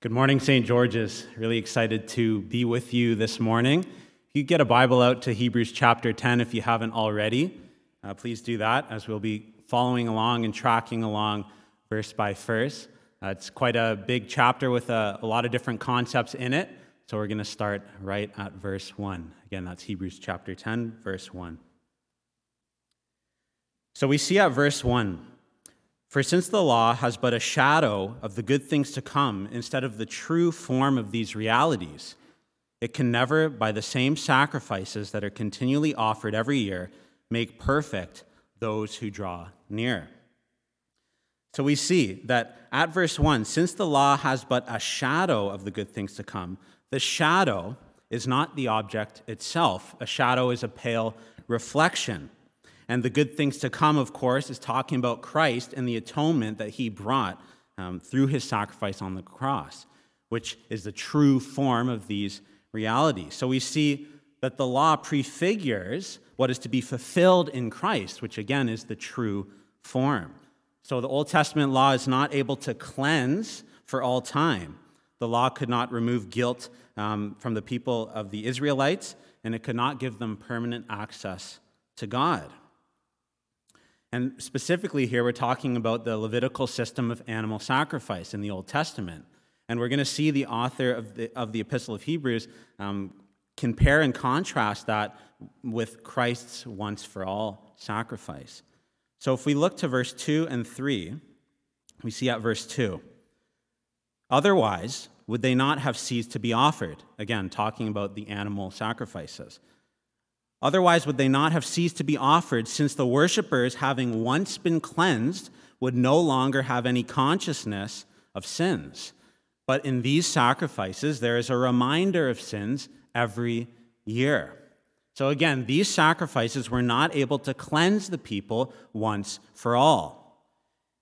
Good morning, St. George's. Really excited to be with you this morning. If you get a Bible out to Hebrews chapter 10 if you haven't already, uh, please do that as we'll be following along and tracking along verse by verse. Uh, it's quite a big chapter with a, a lot of different concepts in it. So we're going to start right at verse 1. Again, that's Hebrews chapter 10, verse 1. So we see at verse 1 For since the law has but a shadow of the good things to come instead of the true form of these realities, it can never, by the same sacrifices that are continually offered every year, make perfect those who draw near. So we see that at verse 1, since the law has but a shadow of the good things to come, the shadow is not the object itself. A shadow is a pale reflection. And the good things to come, of course, is talking about Christ and the atonement that he brought um, through his sacrifice on the cross, which is the true form of these realities. So we see that the law prefigures what is to be fulfilled in Christ, which again is the true form. So the Old Testament law is not able to cleanse for all time. The law could not remove guilt um, from the people of the Israelites, and it could not give them permanent access to God. And specifically, here we're talking about the Levitical system of animal sacrifice in the Old Testament. And we're going to see the author of the, of the Epistle of Hebrews um, compare and contrast that with Christ's once for all sacrifice. So if we look to verse 2 and 3, we see at verse 2 Otherwise, would they not have ceased to be offered? Again, talking about the animal sacrifices. Otherwise, would they not have ceased to be offered, since the worshippers, having once been cleansed, would no longer have any consciousness of sins? But in these sacrifices, there is a reminder of sins every year. So again, these sacrifices were not able to cleanse the people once for all.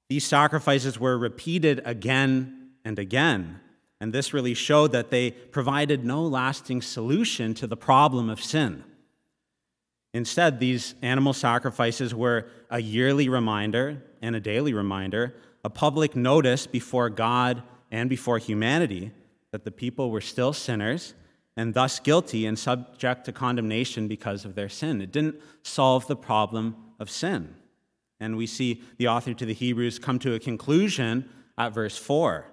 These sacrifices were repeated again and again, and this really showed that they provided no lasting solution to the problem of sin. Instead, these animal sacrifices were a yearly reminder and a daily reminder, a public notice before God and before humanity that the people were still sinners and thus guilty and subject to condemnation because of their sin. It didn't solve the problem of sin. And we see the author to the Hebrews come to a conclusion at verse 4.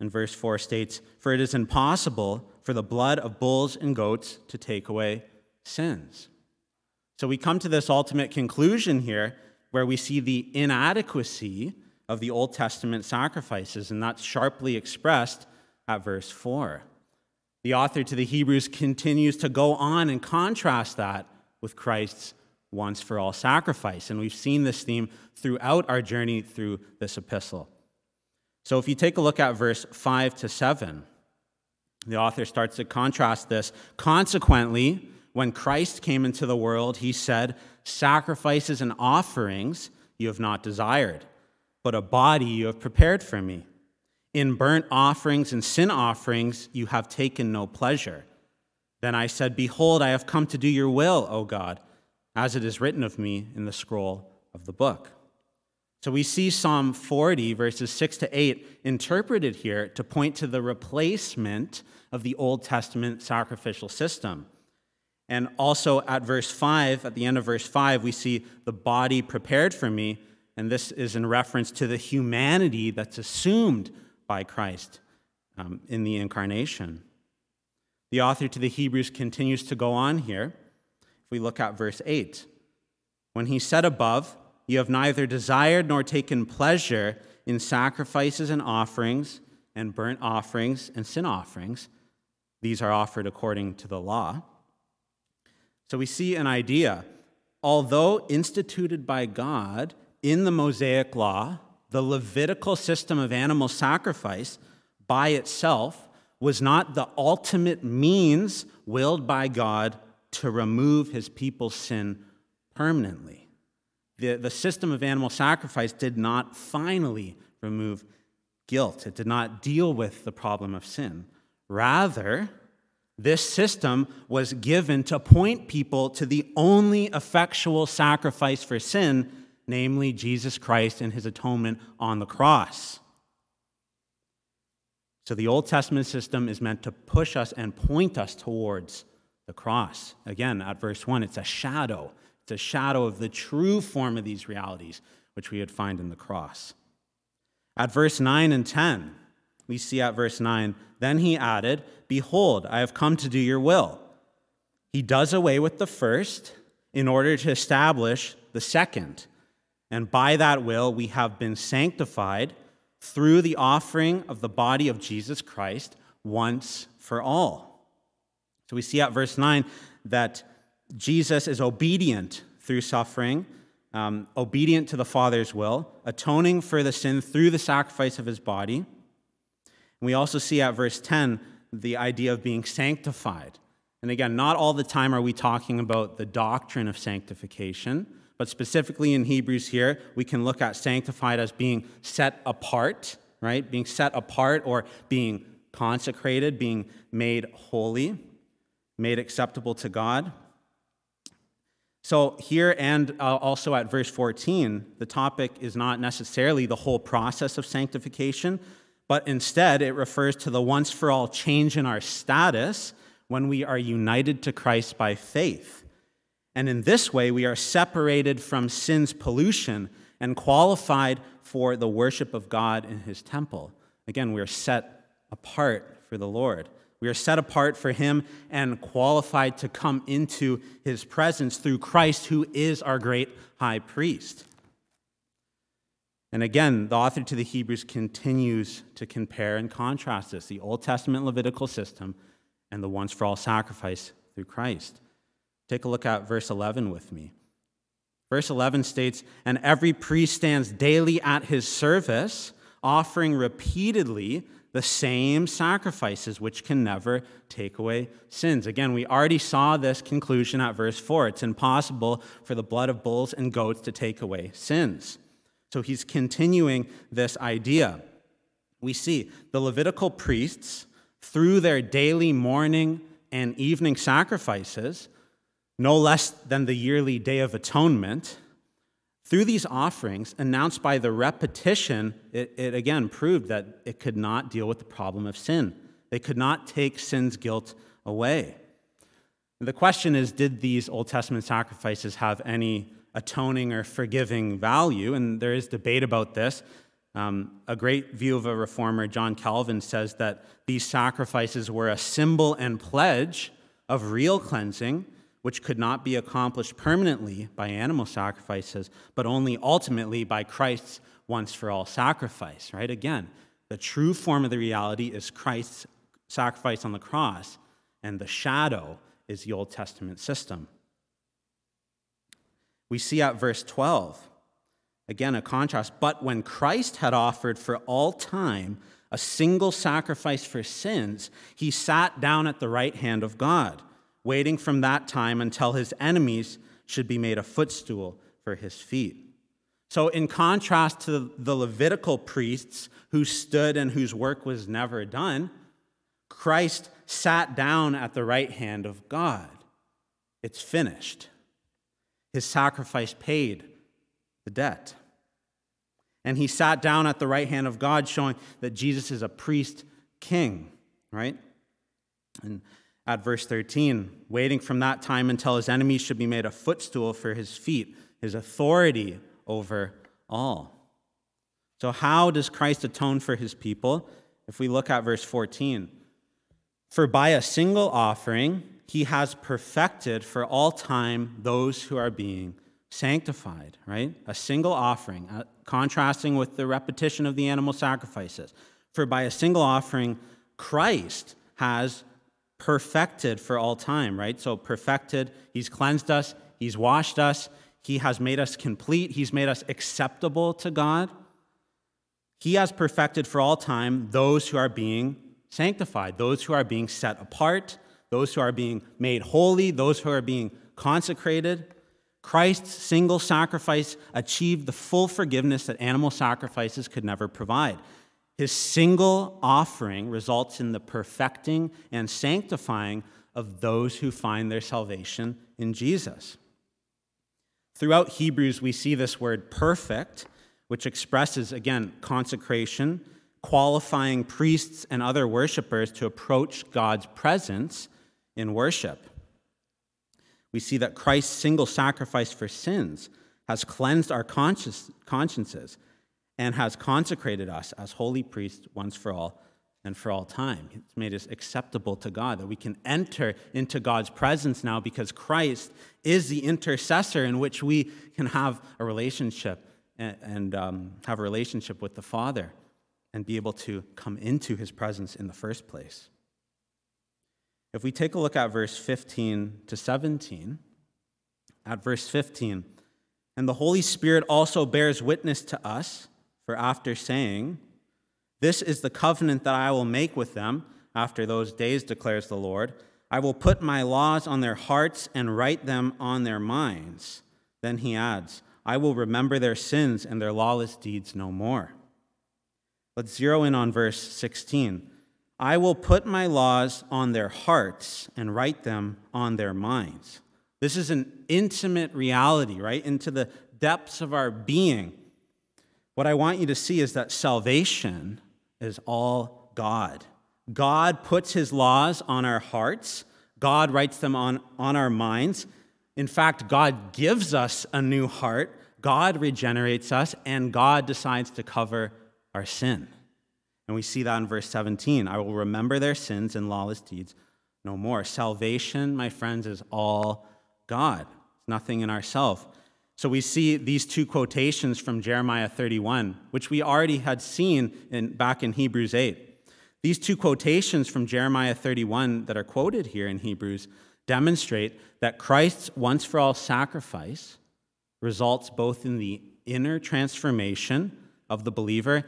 And verse 4 states, For it is impossible for the blood of bulls and goats to take away sins. So we come to this ultimate conclusion here where we see the inadequacy of the Old Testament sacrifices, and that's sharply expressed at verse 4. The author to the Hebrews continues to go on and contrast that with Christ's once for all sacrifice. And we've seen this theme throughout our journey through this epistle. So if you take a look at verse 5 to 7, the author starts to contrast this. Consequently, when Christ came into the world, he said, Sacrifices and offerings you have not desired, but a body you have prepared for me. In burnt offerings and sin offerings you have taken no pleasure. Then I said, Behold, I have come to do your will, O God, as it is written of me in the scroll of the book. So we see Psalm 40, verses 6 to 8, interpreted here to point to the replacement of the Old Testament sacrificial system. And also at verse 5, at the end of verse 5, we see the body prepared for me. And this is in reference to the humanity that's assumed by Christ um, in the incarnation. The author to the Hebrews continues to go on here. If we look at verse 8, when he said above, You have neither desired nor taken pleasure in sacrifices and offerings, and burnt offerings and sin offerings, these are offered according to the law. So we see an idea. Although instituted by God in the Mosaic law, the Levitical system of animal sacrifice by itself was not the ultimate means willed by God to remove his people's sin permanently. The, the system of animal sacrifice did not finally remove guilt, it did not deal with the problem of sin. Rather, this system was given to point people to the only effectual sacrifice for sin, namely Jesus Christ and his atonement on the cross. So the Old Testament system is meant to push us and point us towards the cross. Again, at verse 1, it's a shadow. It's a shadow of the true form of these realities, which we would find in the cross. At verse 9 and 10, we see at verse 9, then he added, Behold, I have come to do your will. He does away with the first in order to establish the second. And by that will, we have been sanctified through the offering of the body of Jesus Christ once for all. So we see at verse 9 that Jesus is obedient through suffering, um, obedient to the Father's will, atoning for the sin through the sacrifice of his body. We also see at verse 10 the idea of being sanctified. And again, not all the time are we talking about the doctrine of sanctification, but specifically in Hebrews here, we can look at sanctified as being set apart, right? Being set apart or being consecrated, being made holy, made acceptable to God. So, here and uh, also at verse 14, the topic is not necessarily the whole process of sanctification, but instead it refers to the once for all change in our status when we are united to Christ by faith. And in this way, we are separated from sin's pollution and qualified for the worship of God in his temple. Again, we are set apart for the Lord. We are set apart for Him and qualified to come into His presence through Christ, who is our great high priest. And again, the author to the Hebrews continues to compare and contrast this the Old Testament Levitical system and the once for all sacrifice through Christ. Take a look at verse 11 with me. Verse 11 states, And every priest stands daily at his service, offering repeatedly the same sacrifices which can never take away sins. Again, we already saw this conclusion at verse 4. It's impossible for the blood of bulls and goats to take away sins. So he's continuing this idea. We see the Levitical priests, through their daily morning and evening sacrifices, no less than the yearly Day of Atonement, through these offerings, announced by the repetition, it, it, again proved that it could not deal with the problem of sin. They could not take sin's guilt away. The question is did these Old Testament sacrifices have any atoning or forgiving value? And there is debate about this. Um, a great view of a reformer, John Calvin, says that these sacrifices were a symbol and pledge of real cleansing which could not be accomplished permanently by animal sacrifices, but only ultimately by Christ's once for all sacrifice, right? Again, the true form of the reality is Christ's sacrifice on the cross, and the shadow is the Old Testament system. We see at verse 12, again, a contrast. But when Christ had offered for all time a single sacrifice for sins, he sat down at the right hand of God waiting from that time until his enemies should be made a footstool for his feet. So, in contrast to the Levitical priests who stood and whose work was never done, Christ sat down at the right hand of God. It's finished. His sacrifice paid the debt. And he sat down at the right hand of God, showing that Jesus is a priest king, right? And at verse 13, waiting from that time until his enemies should be made a footstool for his feet, his authority over all. So, how does Christ atone for his people? If we look at verse 14, for by a single offering, he has perfected for all time those who are being sanctified, right? A single offering, uh, contrasting with the repetition of the animal sacrifices. For by a single offering, Christ has perfected for all time, right? So, perfected, He's cleansed us, He's washed us, He has made us complete, He's made us acceptable to God. He has perfected for all time those who are being sanctified, those who are being set apart, those who are being made holy, those who are being consecrated. Christ's single sacrifice achieved the full forgiveness that animal sacrifices could never provide. His single offering results in the perfecting and sanctifying of those who find their salvation in Jesus. Throughout Hebrews, we see this word perfect, which expresses, again, consecration, qualifying priests and other worshipers to approach God's presence in worship. We see that Christ's single sacrifice for sins has cleansed our consciences and has consecrated us as holy priests once for all and for all time. It's made us acceptable to God, that we can enter into God's presence now because Christ is the intercessor in which we can have a relationship and, and um, have a relationship with the Father and be able to come into his presence in the first place. If we take a look at verse 15 to 17, at verse 15, and the Holy Spirit also bears witness to us, for after saying, This is the covenant that I will make with them after those days, declares the Lord. I will put my laws on their hearts and write them on their minds. Then he adds, I will remember their sins and their lawless deeds no more. Let's zero in on verse 16. I will put my laws on their hearts and write them on their minds. This is an intimate reality, right? Into the depths of our being. What I want you to see is that salvation is all God. God puts his laws on our hearts, God writes them on, on our minds. In fact, God gives us a new heart, God regenerates us, and God decides to cover our sin. And we see that in verse 17 I will remember their sins and lawless deeds no more. Salvation, my friends, is all God, it's nothing in ourselves. So we see these two quotations from Jeremiah 31, which we already had seen in, back in Hebrews 8. These two quotations from Jeremiah 31 that are quoted here in Hebrews demonstrate that Christ's once for all sacrifice results both in the inner transformation of the believer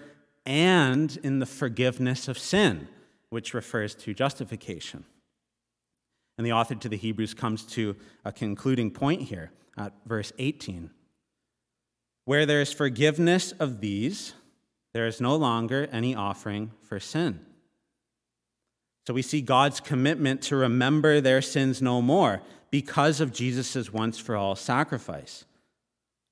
and in the forgiveness of sin, which refers to justification. And the author to the Hebrews comes to a concluding point here at verse 18. Where there is forgiveness of these, there is no longer any offering for sin. So we see God's commitment to remember their sins no more because of Jesus' once for all sacrifice.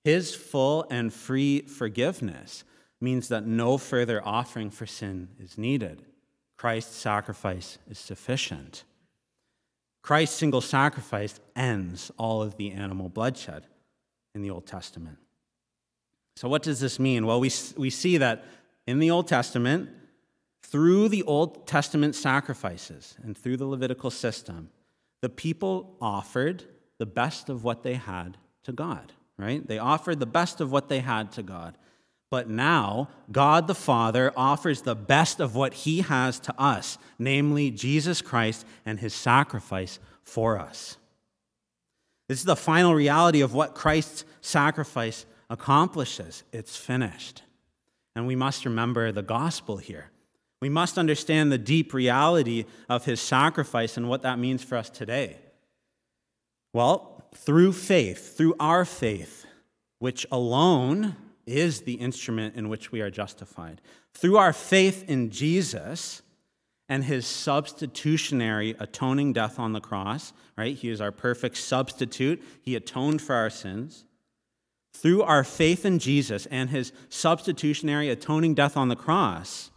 His full and free forgiveness means that no further offering for sin is needed. Christ's sacrifice is sufficient. Christ's single sacrifice ends all of the animal bloodshed in the Old Testament. So, what does this mean? Well, we, we see that in the Old Testament, through the Old Testament sacrifices and through the Levitical system, the people offered the best of what they had to God, right? They offered the best of what they had to God. But now, God the Father offers the best of what He has to us, namely Jesus Christ and His sacrifice for us. This is the final reality of what Christ's sacrifice accomplishes. It's finished. And we must remember the gospel here. We must understand the deep reality of his sacrifice and what that means for us today. Well, through faith, through our faith, which alone is the instrument in which we are justified. Through our faith in Jesus and his substitutionary atoning death on the cross, right? He is our perfect substitute. He atoned for our sins. Through our faith in Jesus and his substitutionary atoning death on the cross,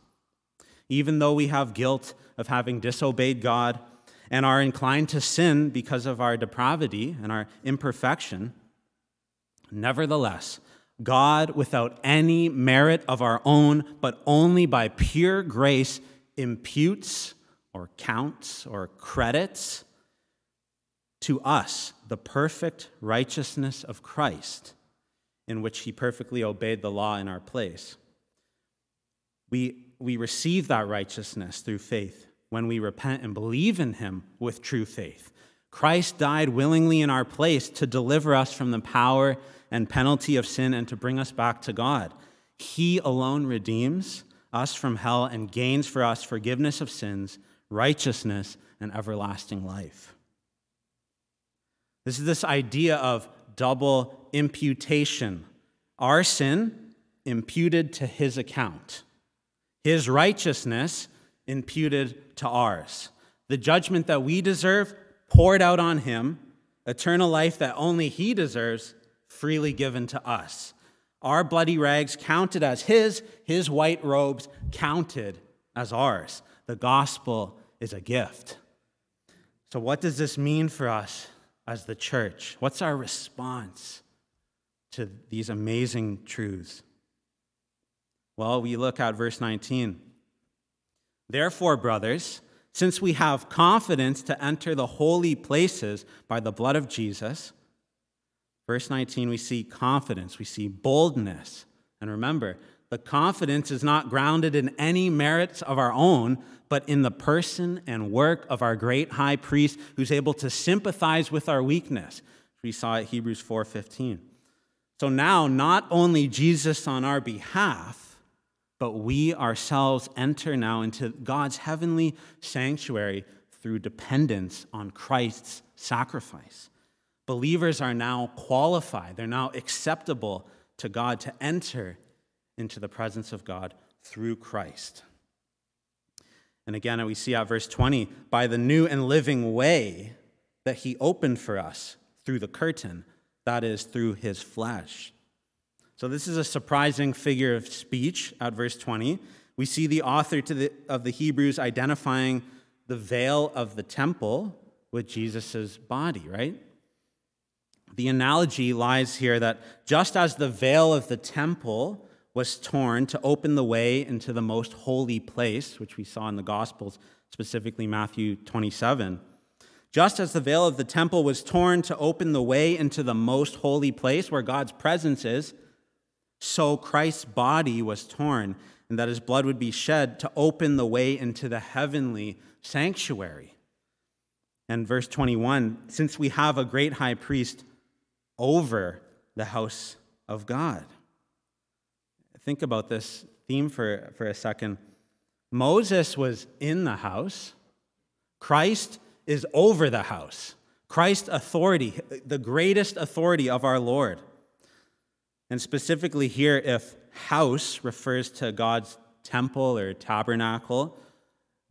even though we have guilt of having disobeyed God and are inclined to sin because of our depravity and our imperfection, nevertheless, God, without any merit of our own, but only by pure grace, imputes or counts or credits to us the perfect righteousness of Christ, in which he perfectly obeyed the law in our place. We, we receive that righteousness through faith when we repent and believe in him with true faith. Christ died willingly in our place to deliver us from the power and penalty of sin and to bring us back to God. He alone redeems us from hell and gains for us forgiveness of sins, righteousness, and everlasting life. This is this idea of double imputation. Our sin imputed to his account, his righteousness imputed to ours. The judgment that we deserve poured out on him, eternal life that only he deserves freely given to us. Our bloody rags counted as his, his white robes counted as ours. The gospel is a gift. So, what does this mean for us as the church? What's our response to these amazing truths? Well, we look at verse 19. Therefore, brothers, since we have confidence to enter the holy places by the blood of Jesus, verse 19, we see confidence, we see boldness. And remember, the confidence is not grounded in any merits of our own, but in the person and work of our great high priest who's able to sympathize with our weakness. We saw at Hebrews 4:15. So now not only Jesus on our behalf, but we ourselves enter now into God's heavenly sanctuary through dependence on Christ's sacrifice. Believers are now qualified, they're now acceptable to God to enter into the presence of God through Christ. And again, we see at verse 20 by the new and living way that he opened for us through the curtain, that is, through his flesh. So, this is a surprising figure of speech at verse 20. We see the author the, of the Hebrews identifying the veil of the temple with Jesus' body, right? The analogy lies here that just as the veil of the temple was torn to open the way into the most holy place, which we saw in the Gospels, specifically Matthew 27. Just as the veil of the temple was torn to open the way into the most holy place where God's presence is, so Christ's body was torn, and that his blood would be shed to open the way into the heavenly sanctuary. And verse 21 since we have a great high priest over the house of God. Think about this theme for, for a second. Moses was in the house, Christ is over the house. Christ's authority, the greatest authority of our Lord. And specifically here, if house refers to God's temple or tabernacle,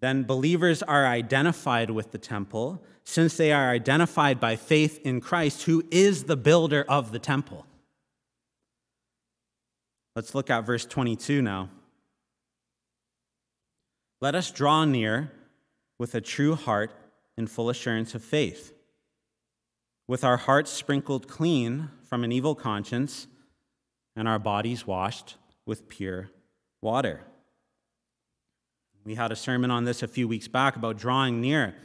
then believers are identified with the temple since they are identified by faith in Christ, who is the builder of the temple. Let's look at verse 22 now. Let us draw near with a true heart in full assurance of faith, with our hearts sprinkled clean from an evil conscience and our bodies washed with pure water. We had a sermon on this a few weeks back about drawing near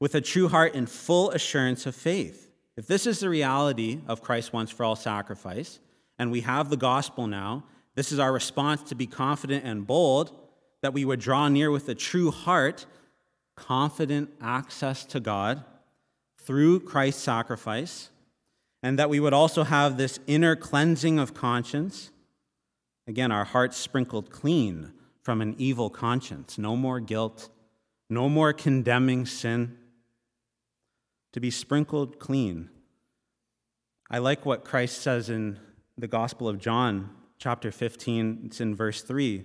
with a true heart and full assurance of faith. If this is the reality of Christ's once for all sacrifice, and we have the gospel now. This is our response to be confident and bold, that we would draw near with a true heart, confident access to God through Christ's sacrifice, and that we would also have this inner cleansing of conscience. Again, our hearts sprinkled clean from an evil conscience. No more guilt, no more condemning sin. To be sprinkled clean. I like what Christ says in the Gospel of John, chapter 15, it's in verse 3.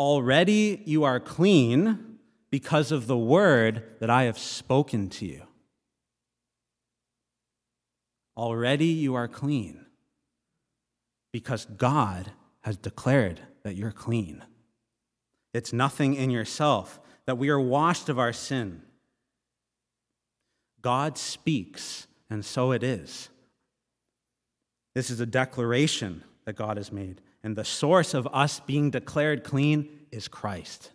Already you are clean because of the word that I have spoken to you. Already you are clean because God has declared that you're clean. It's nothing in yourself, that we are washed of our sin. God speaks, and so it is. This is a declaration that God has made. And the source of us being declared clean is Christ.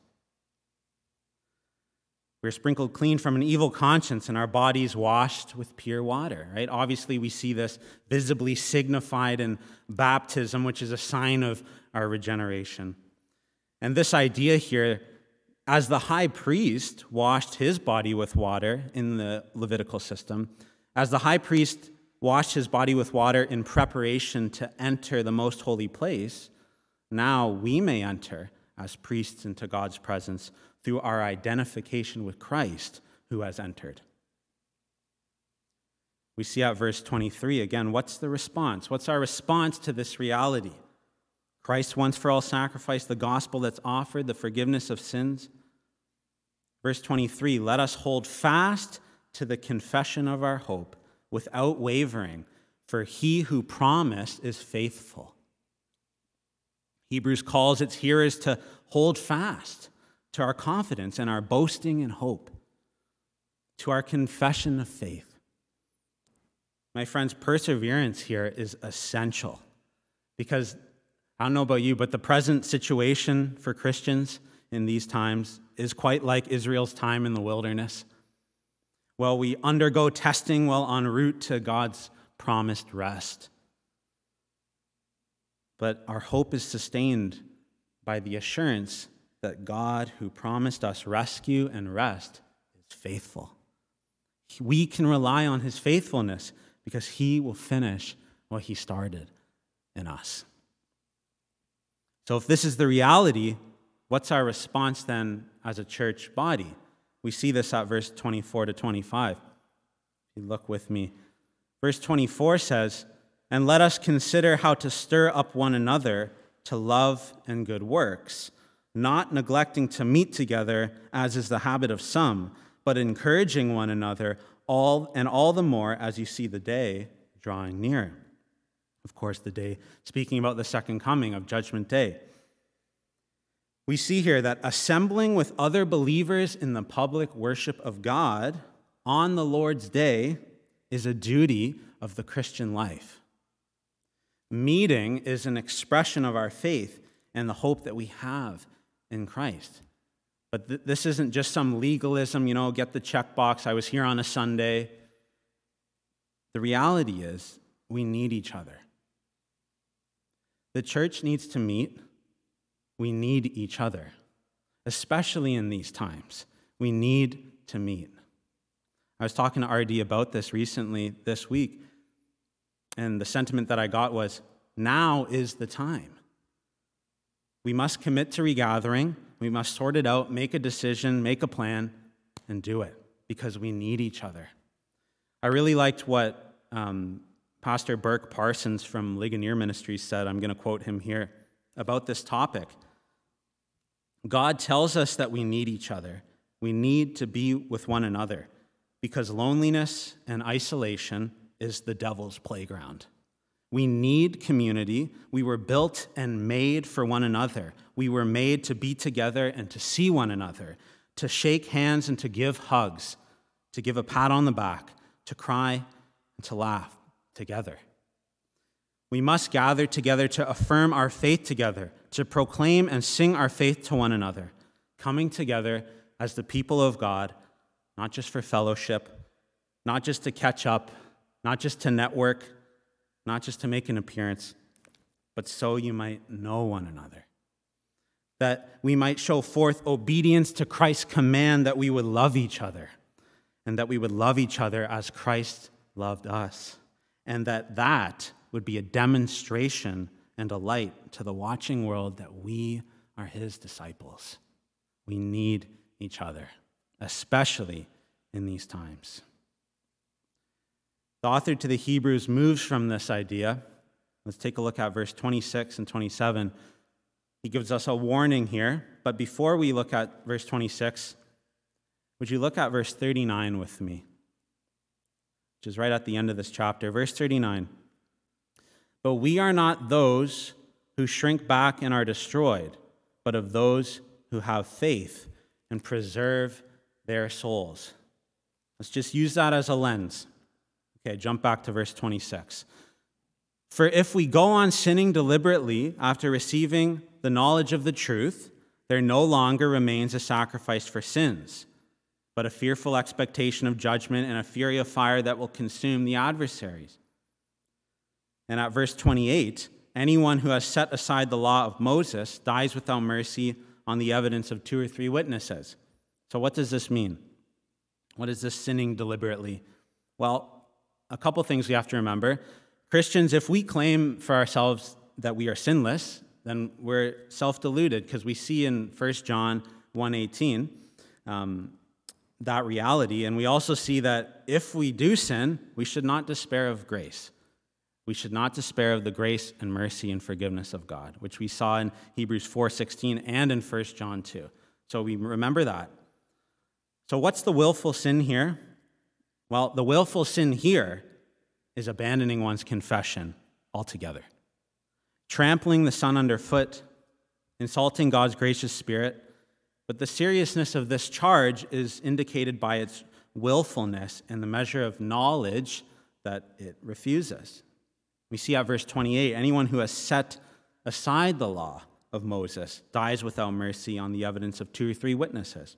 We're sprinkled clean from an evil conscience and our bodies washed with pure water, right? Obviously, we see this visibly signified in baptism, which is a sign of our regeneration. And this idea here, as the high priest washed his body with water in the Levitical system, as the high priest washed his body with water in preparation to enter the most holy place, now we may enter as priests into God's presence through our identification with Christ who has entered. We see at verse 23 again, what's the response? What's our response to this reality? Christ once for all sacrifice, the gospel that's offered, the forgiveness of sins. Verse 23 let us hold fast to the confession of our hope without wavering, for he who promised is faithful. Hebrews calls its hearers to hold fast to our confidence and our boasting and hope, to our confession of faith. My friends, perseverance here is essential because I don't know about you, but the present situation for Christians in these times is quite like Israel's time in the wilderness. Well, we undergo testing while en route to God's promised rest. But our hope is sustained by the assurance that God, who promised us rescue and rest, is faithful. We can rely on his faithfulness because he will finish what he started in us. So, if this is the reality, what's our response then as a church body? We see this at verse 24 to 25. If you look with me, verse 24 says, And let us consider how to stir up one another to love and good works, not neglecting to meet together, as is the habit of some, but encouraging one another, all and all the more as you see the day drawing near. Of course, the day speaking about the second coming of Judgment Day. We see here that assembling with other believers in the public worship of God on the Lord's day is a duty of the Christian life. Meeting is an expression of our faith and the hope that we have in Christ. But th- this isn't just some legalism, you know, get the checkbox, I was here on a Sunday. The reality is, we need each other. The church needs to meet. We need each other, especially in these times. We need to meet. I was talking to RD about this recently this week, and the sentiment that I got was now is the time. We must commit to regathering. We must sort it out, make a decision, make a plan, and do it because we need each other. I really liked what um, Pastor Burk Parsons from Ligonier Ministries said. I'm going to quote him here about this topic. God tells us that we need each other. We need to be with one another because loneliness and isolation is the devil's playground. We need community. We were built and made for one another. We were made to be together and to see one another, to shake hands and to give hugs, to give a pat on the back, to cry and to laugh together. We must gather together to affirm our faith together, to proclaim and sing our faith to one another, coming together as the people of God not just for fellowship, not just to catch up, not just to network, not just to make an appearance, but so you might know one another. That we might show forth obedience to Christ's command that we would love each other, and that we would love each other as Christ loved us, and that that would be a demonstration and a light to the watching world that we are his disciples. We need each other especially in these times. The author to the Hebrews moves from this idea. Let's take a look at verse 26 and 27. He gives us a warning here, but before we look at verse 26, would you look at verse 39 with me? Which is right at the end of this chapter. Verse 39. But we are not those who shrink back and are destroyed, but of those who have faith and preserve their souls. Let's just use that as a lens. Okay, jump back to verse 26. For if we go on sinning deliberately after receiving the knowledge of the truth, there no longer remains a sacrifice for sins, but a fearful expectation of judgment and a fury of fire that will consume the adversaries. And at verse 28, anyone who has set aside the law of Moses dies without mercy on the evidence of two or three witnesses. So, what does this mean? What is this sinning deliberately? Well, a couple things we have to remember. Christians, if we claim for ourselves that we are sinless, then we're self-deluded because we see in 1 John 1.18 um, that reality. And we also see that if we do sin, we should not despair of grace. We should not despair of the grace and mercy and forgiveness of God, which we saw in Hebrews 4.16 and in 1 John 2. So we remember that. So, what's the willful sin here? Well, the willful sin here is abandoning one's confession altogether, trampling the Son underfoot, insulting God's gracious Spirit. But the seriousness of this charge is indicated by its willfulness and the measure of knowledge that it refuses. We see at verse 28 anyone who has set aside the law of Moses dies without mercy on the evidence of two or three witnesses.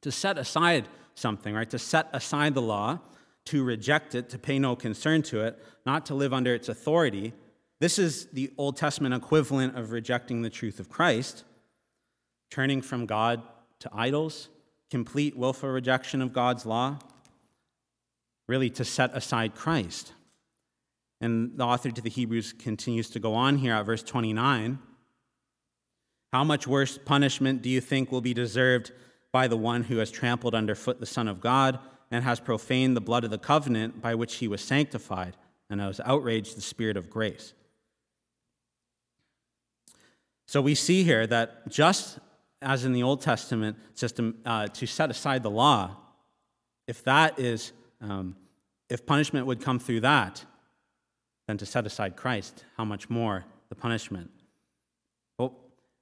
To set aside something, right? To set aside the law, to reject it, to pay no concern to it, not to live under its authority. This is the Old Testament equivalent of rejecting the truth of Christ, turning from God to idols, complete willful rejection of God's law, really to set aside Christ. And the author to the Hebrews continues to go on here at verse 29. How much worse punishment do you think will be deserved by the one who has trampled underfoot the Son of God and has profaned the blood of the covenant by which he was sanctified and has outraged the Spirit of grace? So we see here that just as in the Old Testament system, uh, to set aside the law, if that is, um, if punishment would come through that, than to set aside Christ, how much more the punishment? Well,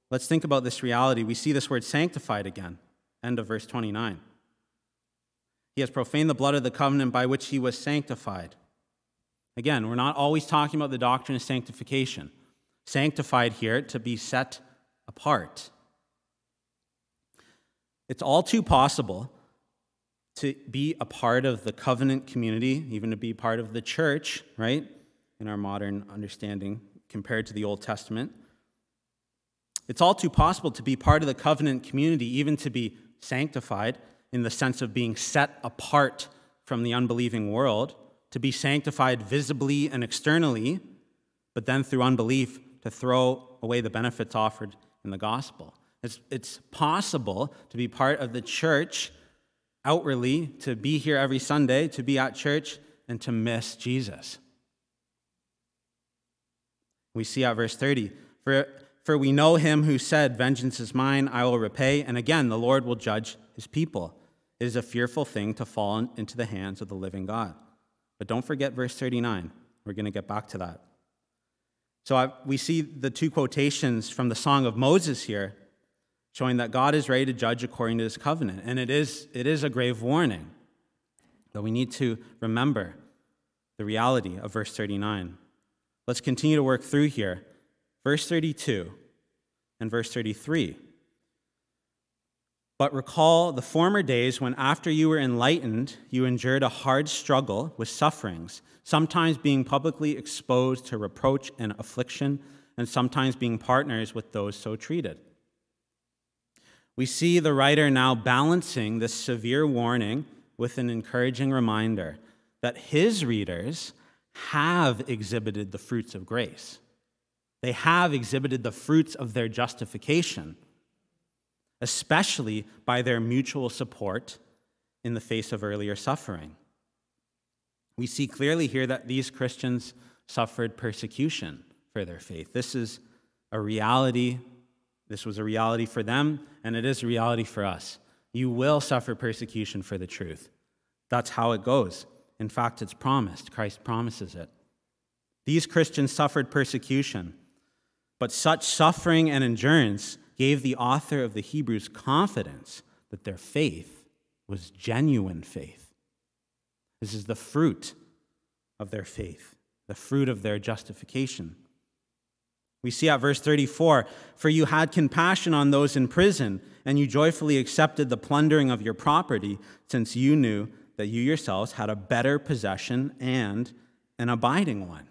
let's think about this reality. We see this word sanctified again, end of verse 29. He has profaned the blood of the covenant by which he was sanctified. Again, we're not always talking about the doctrine of sanctification. Sanctified here to be set apart. It's all too possible to be a part of the covenant community, even to be part of the church, right? in our modern understanding compared to the Old Testament. It's all too possible to be part of the covenant community, even to be sanctified in the sense of being set apart from the unbelieving world, to be sanctified visibly and externally, but then through unbelief to throw away the benefits offered in the gospel. It's, it's possible to be part of the church outwardly, to be here every Sunday, to be at church, and to miss Jesus. We see at verse 30 For, for we know him who said, Vengeance is mine, I will repay. And again, the Lord will judge his people. It is a fearful thing to fall into the hands of the living God. But don't forget verse 39. We're going to get back to that. So I, we see the two quotations from the Song of Moses here showing that God is ready to judge according to his covenant. And it is, it is a grave warning that we need to remember the reality of verse 39. Let's continue to work through here. Verse 32 and verse 33. But recall the former days when, after you were enlightened, you endured a hard struggle with sufferings, sometimes being publicly exposed to reproach and affliction, and sometimes being partners with those so treated. We see the writer now balancing this severe warning with an encouraging reminder that his readers have exhibited the fruits of grace. They have exhibited the fruits of their justification, especially by their mutual support in the face of earlier suffering. We see clearly here that these Christians suffered persecution for their faith. This is a reality. This was a reality for them, and it is a reality for us. You will suffer persecution for the truth. That's how it goes. In fact, it's promised. Christ promises it. These Christians suffered persecution, but such suffering and endurance gave the author of the Hebrews confidence that their faith was genuine faith. This is the fruit of their faith, the fruit of their justification. We see at verse 34 For you had compassion on those in prison, and you joyfully accepted the plundering of your property, since you knew that you yourselves had a better possession and an abiding one.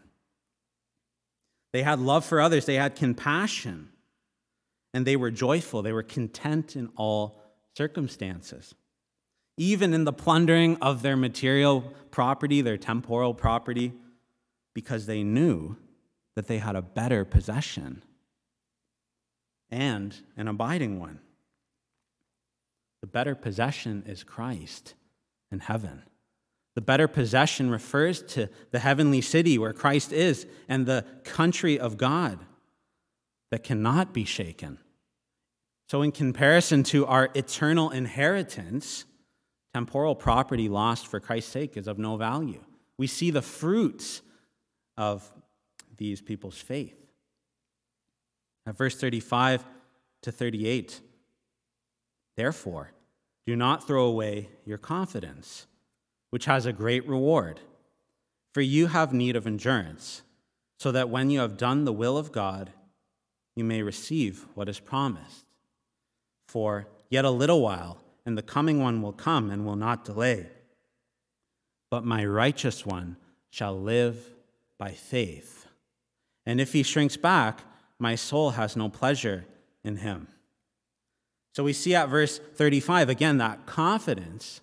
They had love for others, they had compassion, and they were joyful. They were content in all circumstances. Even in the plundering of their material property, their temporal property, because they knew that they had a better possession and an abiding one. The better possession is Christ in heaven. The better possession refers to the heavenly city where Christ is and the country of God that cannot be shaken. So, in comparison to our eternal inheritance, temporal property lost for Christ's sake is of no value. we see the fruits of these people's faith. At verse 35 to 38, therefore, do not throw away your confidence, which has a great reward. For you have need of endurance, so that when you have done the will of God, you may receive what is promised. For yet a little while, and the coming one will come and will not delay. But my righteous one shall live by faith. And if he shrinks back, my soul has no pleasure in him. So we see at verse 35 again that confidence.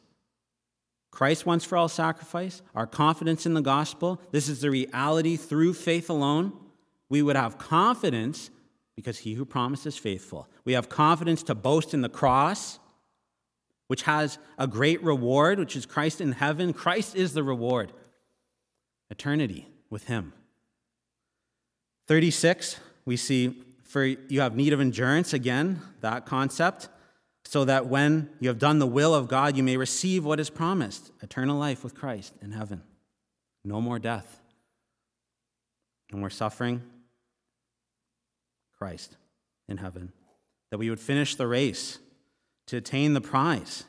Christ once for all sacrifice, our confidence in the gospel. This is the reality through faith alone. We would have confidence because he who promises faithful. We have confidence to boast in the cross, which has a great reward, which is Christ in heaven. Christ is the reward. Eternity with him. 36, we see for you have need of endurance, again, that concept, so that when you have done the will of God, you may receive what is promised eternal life with Christ in heaven. No more death, no more suffering. Christ in heaven. That we would finish the race to attain the prize.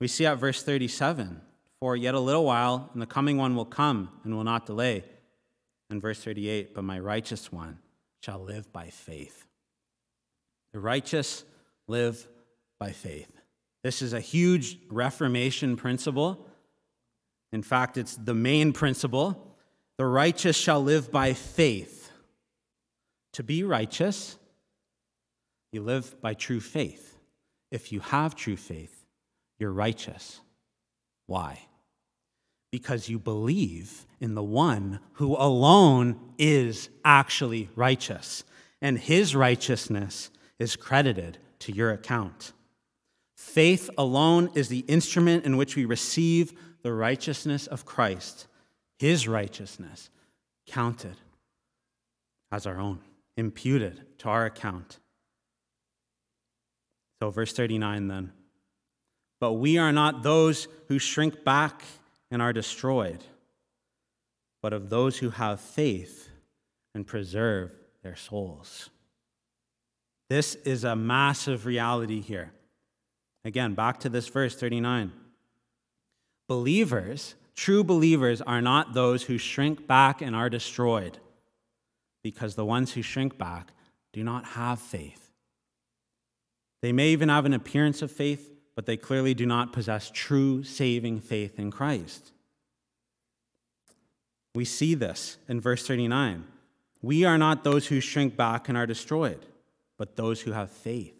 We see at verse 37 For yet a little while, and the coming one will come and will not delay. And verse 38, but my righteous one shall live by faith. The righteous live by faith. This is a huge Reformation principle. In fact, it's the main principle. The righteous shall live by faith. To be righteous, you live by true faith. If you have true faith, you're righteous. Why? because you believe in the one who alone is actually righteous, and his righteousness is credited to your account. Faith alone is the instrument in which we receive the righteousness of Christ, his righteousness, counted as our own, imputed to our account. So, verse 39 then. But we are not those who shrink back and are destroyed, but of those who have faith and preserve their souls. This is a massive reality here. Again, back to this verse 39. Believers, true believers, are not those who shrink back and are destroyed, because the ones who shrink back do not have faith. They may even have an appearance of faith, but they clearly do not possess true saving faith in Christ. We see this in verse 39. We are not those who shrink back and are destroyed, but those who have faith.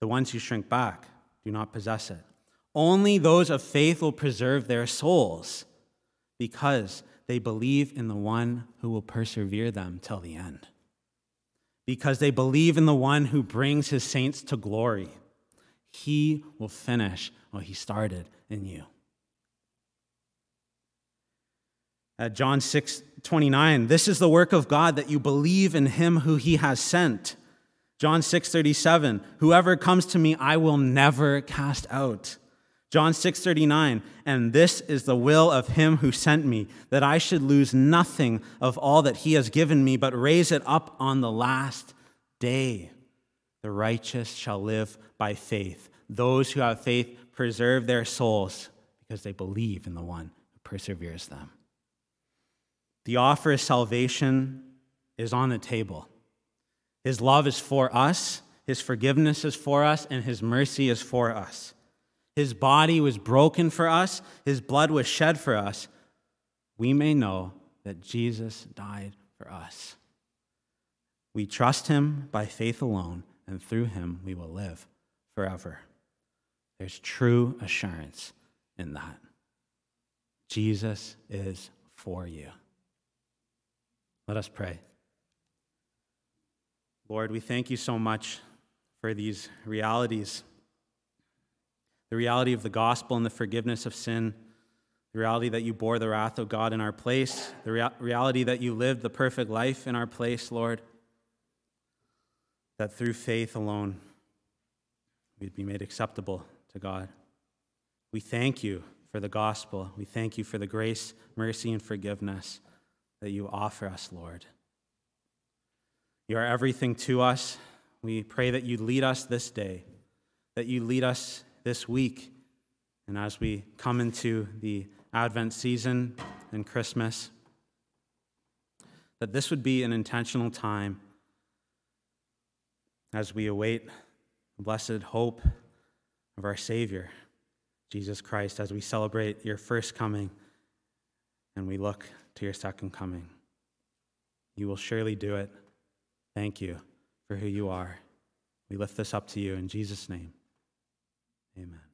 The ones who shrink back do not possess it. Only those of faith will preserve their souls because they believe in the one who will persevere them till the end. Because they believe in the one who brings his saints to glory. He will finish what he started in you. At John 6 29, this is the work of God that you believe in him who he has sent. John 6 37, whoever comes to me, I will never cast out. John 6 39, and this is the will of him who sent me, that I should lose nothing of all that he has given me, but raise it up on the last day. The righteous shall live by faith. Those who have faith preserve their souls because they believe in the one who perseveres them. The offer of salvation is on the table. His love is for us, His forgiveness is for us, and His mercy is for us. His body was broken for us, His blood was shed for us. We may know that Jesus died for us. We trust Him by faith alone and through him we will live forever. There's true assurance in that. Jesus is for you. Let us pray. Lord, we thank you so much for these realities the reality of the gospel and the forgiveness of sin, the reality that you bore the wrath of God in our place, the rea- reality that you lived the perfect life in our place, Lord that through faith alone we'd be made acceptable to God. We thank you for the gospel. We thank you for the grace, mercy, and forgiveness that you offer us, Lord. You are everything to us. We pray that you lead us this day, that you lead us this week, and as we come into the Advent season and Christmas, that this would be an intentional time as we await the blessed hope of our Savior, Jesus Christ, as we celebrate your first coming and we look to your second coming. You will surely do it. Thank you for who you are. We lift this up to you in Jesus' name. Amen.